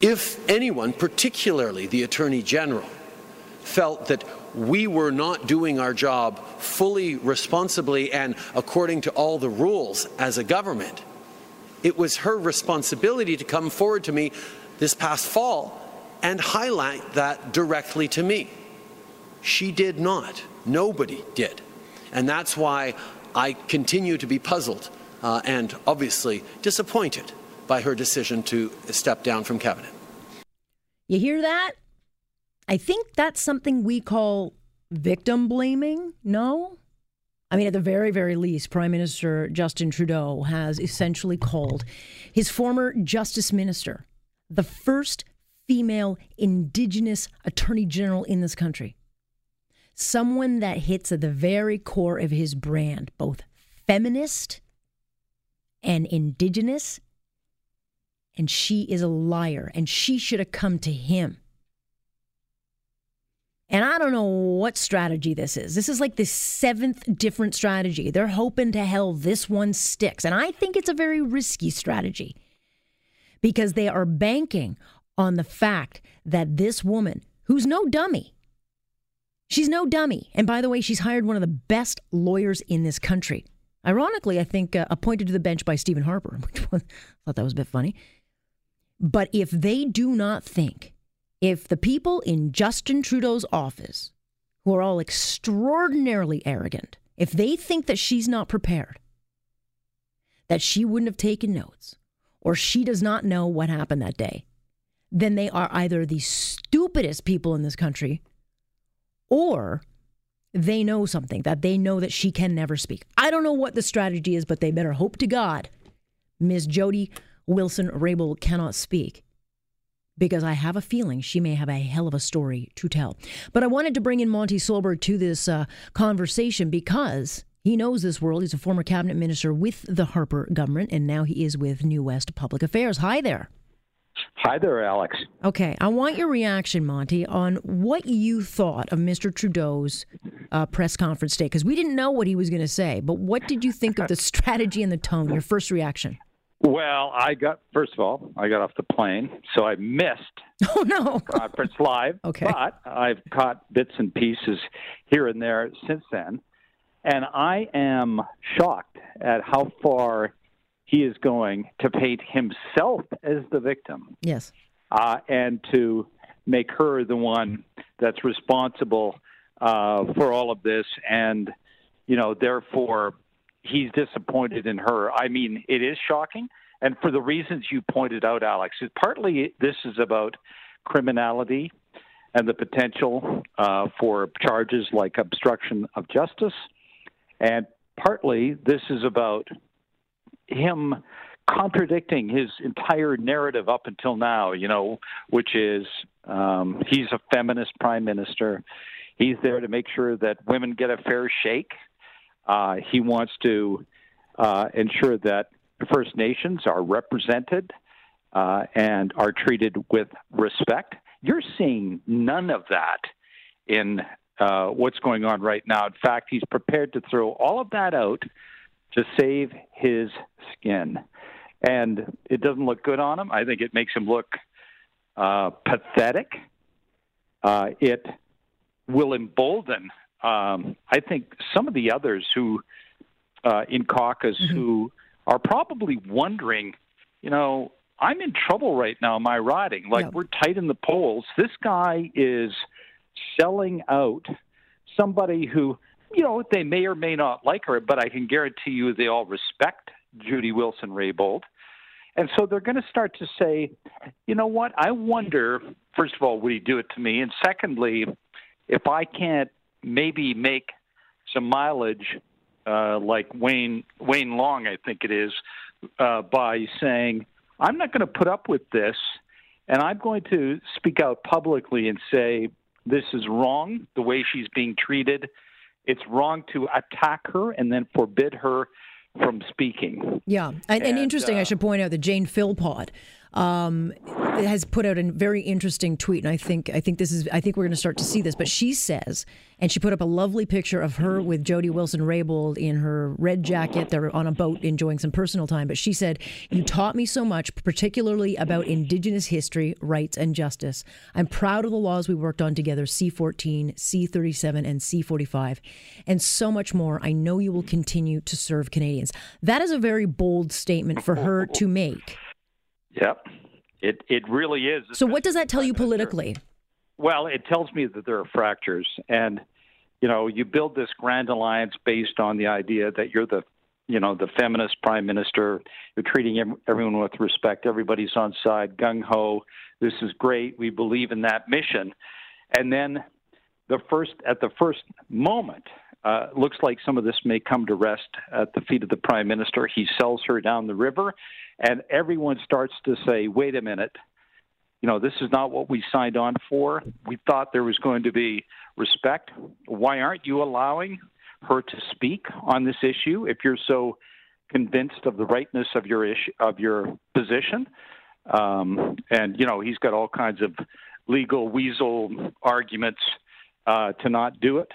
If anyone, particularly the Attorney General, felt that we were not doing our job fully responsibly and according to all the rules as a government, it was her responsibility to come forward to me this past fall and highlight that directly to me. She did not. Nobody did. And that's why I continue to be puzzled uh, and obviously disappointed by her decision to step down from cabinet. You hear that? I think that's something we call victim blaming. No? I mean, at the very, very least, Prime Minister Justin Trudeau has essentially called his former justice minister the first female Indigenous Attorney General in this country. Someone that hits at the very core of his brand, both feminist and Indigenous. And she is a liar, and she should have come to him and I don't know what strategy this is. This is like the seventh different strategy. They're hoping to hell this one sticks. And I think it's a very risky strategy because they are banking on the fact that this woman, who's no dummy, she's no dummy. And by the way, she's hired one of the best lawyers in this country. Ironically, I think uh, appointed to the bench by Stephen Harper, which I thought that was a bit funny. But if they do not think if the people in Justin Trudeau's office, who are all extraordinarily arrogant, if they think that she's not prepared, that she wouldn't have taken notes, or she does not know what happened that day, then they are either the stupidest people in this country or they know something that they know that she can never speak. I don't know what the strategy is, but they better hope to God Ms. Jody Wilson Raybould cannot speak because I have a feeling she may have a hell of a story to tell. But I wanted to bring in Monte Solberg to this uh, conversation because he knows this world. He's a former cabinet minister with the Harper government, and now he is with New West Public Affairs. Hi there. Hi there, Alex. Okay, I want your reaction, Monte, on what you thought of Mr. Trudeau's uh, press conference today, because we didn't know what he was going to say. But what did you think of the strategy and the tone? Your first reaction? Well, I got first of all, I got off the plane, so I missed. Oh no! conference live. Okay. But I've caught bits and pieces here and there since then, and I am shocked at how far he is going to paint himself as the victim. Yes. Uh, and to make her the one that's responsible uh, for all of this, and you know, therefore he's disappointed in her. I mean, it is shocking. And for the reasons you pointed out, Alex, partly this is about criminality and the potential uh, for charges like obstruction of justice. And partly this is about him contradicting his entire narrative up until now, you know, which is um, he's a feminist prime minister. He's there to make sure that women get a fair shake. Uh, he wants to uh, ensure that First Nations are represented uh, and are treated with respect. You're seeing none of that in uh, what's going on right now. In fact, he's prepared to throw all of that out to save his skin. And it doesn't look good on him. I think it makes him look uh, pathetic. Uh, it will embolden um, I think some of the others who uh, in caucus mm-hmm. who are probably wondering, you know, I'm in trouble right now. I riding? Like we're tight in the polls. This guy is selling out somebody who, you know, they may or may not like her, but I can guarantee you they all respect Judy Wilson Raybould. And so they're going to start to say, you know what? I wonder, first of all, would he do it to me? And secondly, if I can't maybe make some mileage, uh, like Wayne Wayne Long, I think it is, uh, by saying, "I'm not going to put up with this, and I'm going to speak out publicly and say this is wrong. The way she's being treated, it's wrong to attack her and then forbid her." From speaking. Yeah. And, and, and interesting, uh, I should point out that Jane Philpott um, has put out a very interesting tweet, and I think I think this is I think we're going to start to see this. But she says, and she put up a lovely picture of her with Jody Wilson-Raybould in her red jacket. They're on a boat enjoying some personal time. But she said, "You taught me so much, particularly about Indigenous history, rights, and justice. I'm proud of the laws we worked on together: C14, C37, and C45, and so much more. I know you will continue to serve Canadians." That is a very bold statement for her to make. Yep. It it really is. So what does that tell you politically? Well, it tells me that there are fractures and you know, you build this grand alliance based on the idea that you're the you know, the feminist prime minister. You're treating everyone with respect. Everybody's on side, gung ho. This is great. We believe in that mission. And then the first at the first moment, uh, looks like some of this may come to rest at the feet of the prime minister. He sells her down the river, and everyone starts to say, wait a minute, you know, this is not what we signed on for. We thought there was going to be respect. Why aren't you allowing her to speak on this issue if you're so convinced of the rightness of your issue of your position? Um, and you know, he's got all kinds of legal weasel arguments uh, to not do it.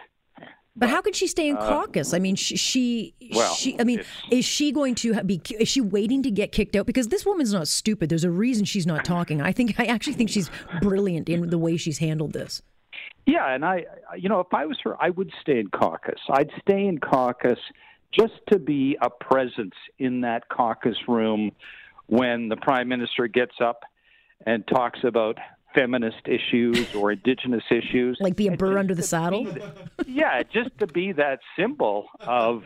But how could she stay in uh, caucus? I mean, she, she, well, she, I mean, is she going to be? Is she waiting to get kicked out? Because this woman's not stupid. There's a reason she's not talking. I think, I actually think she's brilliant in the way she's handled this. Yeah, and I, you know, if I was her, I would stay in caucus. I'd stay in caucus just to be a presence in that caucus room when the prime minister gets up and talks about feminist issues or indigenous issues. Like be a burr under the saddle? Be, yeah, just to be that symbol of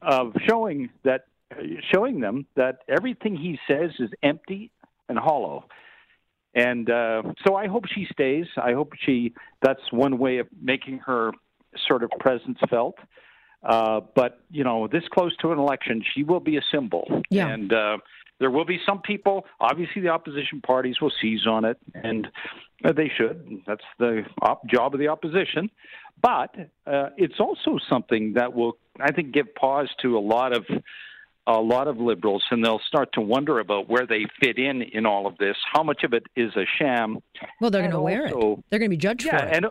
of showing that showing them that everything he says is empty and hollow. And uh, so I hope she stays. I hope she. That's one way of making her sort of presence felt. Uh, but you know, this close to an election, she will be a symbol. Yeah. And uh, there will be some people, obviously, the opposition parties will seize on it, and uh, they should. That's the op- job of the opposition. But uh, it's also something that will, I think, give pause to a lot of a lot of liberals, and they'll start to wonder about where they fit in in all of this. How much of it is a sham? Well, they're going to wear it. They're going to be judged yeah, for it. And,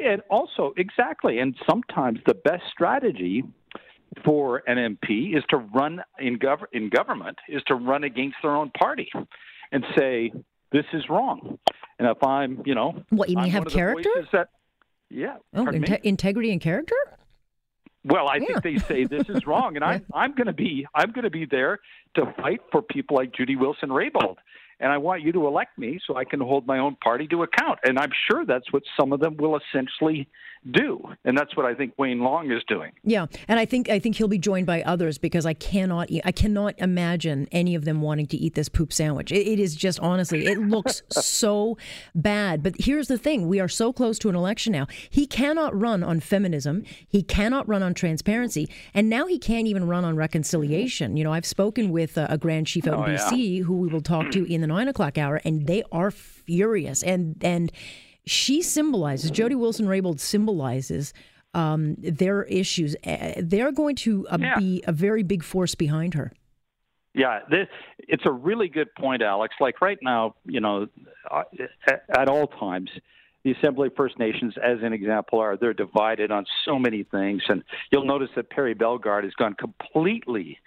and also, exactly. And sometimes the best strategy for an MP is to run in, gov- in government is to run against their own party and say this is wrong. And if I'm, you know, what you mean I'm have character? That, yeah. Oh, integrity and character. Well, I yeah. think they say this is wrong, and I'm I'm going to be I'm going to be there to fight for people like Judy Wilson Raybould, and I want you to elect me so I can hold my own party to account. And I'm sure that's what some of them will essentially do, and that's what I think Wayne Long is doing. Yeah, and I think I think he'll be joined by others because I cannot I cannot imagine any of them wanting to eat this poop sandwich. it, it is just honestly, it looks so bad. But here's the thing: we are so close to an election now. He cannot run on feminism. He cannot run on transparency, and now he can't even run on reconciliation. You know, I've spoken with a, a grand chief out oh, in BC yeah. who we will talk to in the nine o'clock hour, and they are furious and and she symbolizes, Jody Wilson Raybould symbolizes um, their issues. They're going to uh, yeah. be a very big force behind her. Yeah, this, it's a really good point, Alex. Like right now, you know, uh, at, at all times, the Assembly of First Nations, as an example, are they're divided on so many things, and you'll notice that Perry Bellegarde has gone completely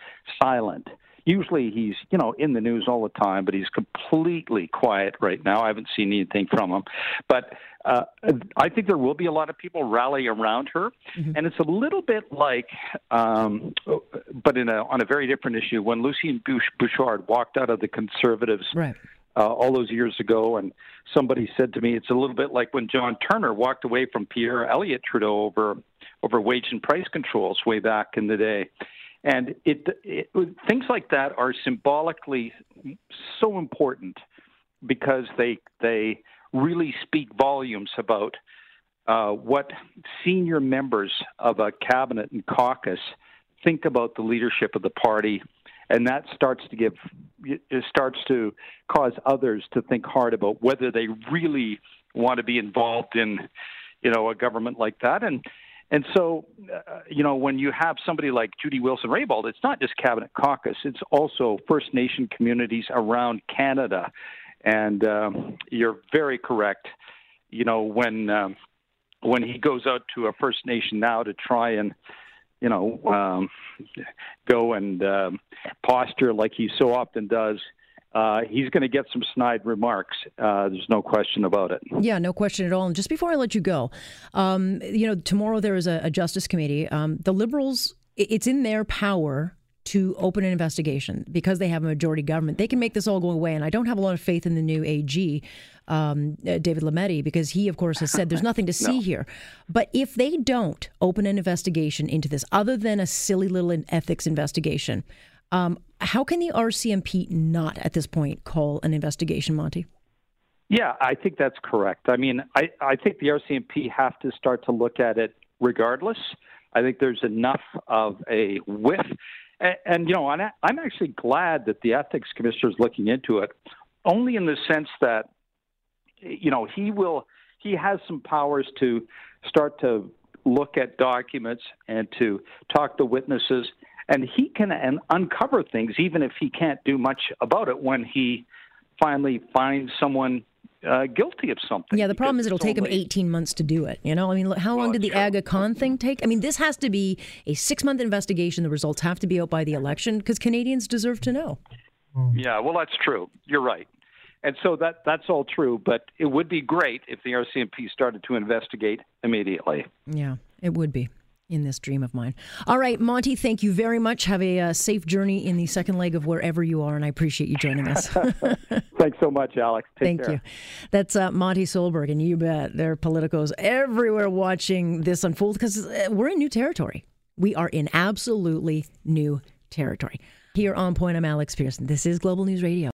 silent usually he's you know in the news all the time, but he's completely quiet right now. I haven't seen anything from him, but uh, I think there will be a lot of people rally around her, mm-hmm. and it's a little bit like, um, but in a on a very different issue when Lucien Bouchard walked out of the Conservatives. Right. Uh, all those years ago, and somebody said to me, "It's a little bit like when John Turner walked away from Pierre Elliott Trudeau over over wage and price controls way back in the day." And it, it, things like that are symbolically so important because they they really speak volumes about uh, what senior members of a cabinet and caucus think about the leadership of the party, and that starts to give it starts to cause others to think hard about whether they really want to be involved in you know a government like that. And And so, uh, you know, when you have somebody like Judy Wilson Raybould, it's not just Cabinet Caucus, it's also First Nation communities around Canada. And um, you're very correct. You know, when um, when he goes out to a First Nation now to try and, you know, um, go and um, posture like he so often does, uh, he's going to get some snide remarks. Uh, there's no question about it. Yeah, no question at all. And just before I let you go, um, you know, tomorrow there is a, a Justice Committee. Um, the Liberals, it's in their power to open an investigation because they have a majority government. They can make this all go away. And I don't have a lot of faith in the new AG, um, uh, David Lametti, because he, of course, has said there's nothing to see no. here. But if they don't open an investigation into this, other than a silly little ethics investigation, um, how can the RCMP not at this point call an investigation, Monte? Yeah, I think that's correct. I mean, I, I think the RCMP have to start to look at it regardless. I think there's enough of a whiff. And, and you know, I'm actually glad that the ethics commissioner is looking into it, only in the sense that, you know, he will, he has some powers to start to look at documents and to talk to witnesses and he can un- uncover things even if he can't do much about it when he finally finds someone uh, guilty of something. Yeah, the problem is it'll take only... him 18 months to do it. You know, I mean, how long well, did the sure. Aga Khan thing take? I mean, this has to be a six month investigation. The results have to be out by the election because Canadians deserve to know. Yeah, well, that's true. You're right. And so that that's all true, but it would be great if the RCMP started to investigate immediately. Yeah, it would be in this dream of mine. All right, Monte, thank you very much. Have a uh, safe journey in the second leg of wherever you are, and I appreciate you joining us. Thanks so much, Alex. Take thank care. you. That's uh, Monte Solberg, and you bet there are politicos everywhere watching this unfold because uh, we're in new territory. We are in absolutely new territory. Here on Point, I'm Alex Pierson. This is Global News Radio.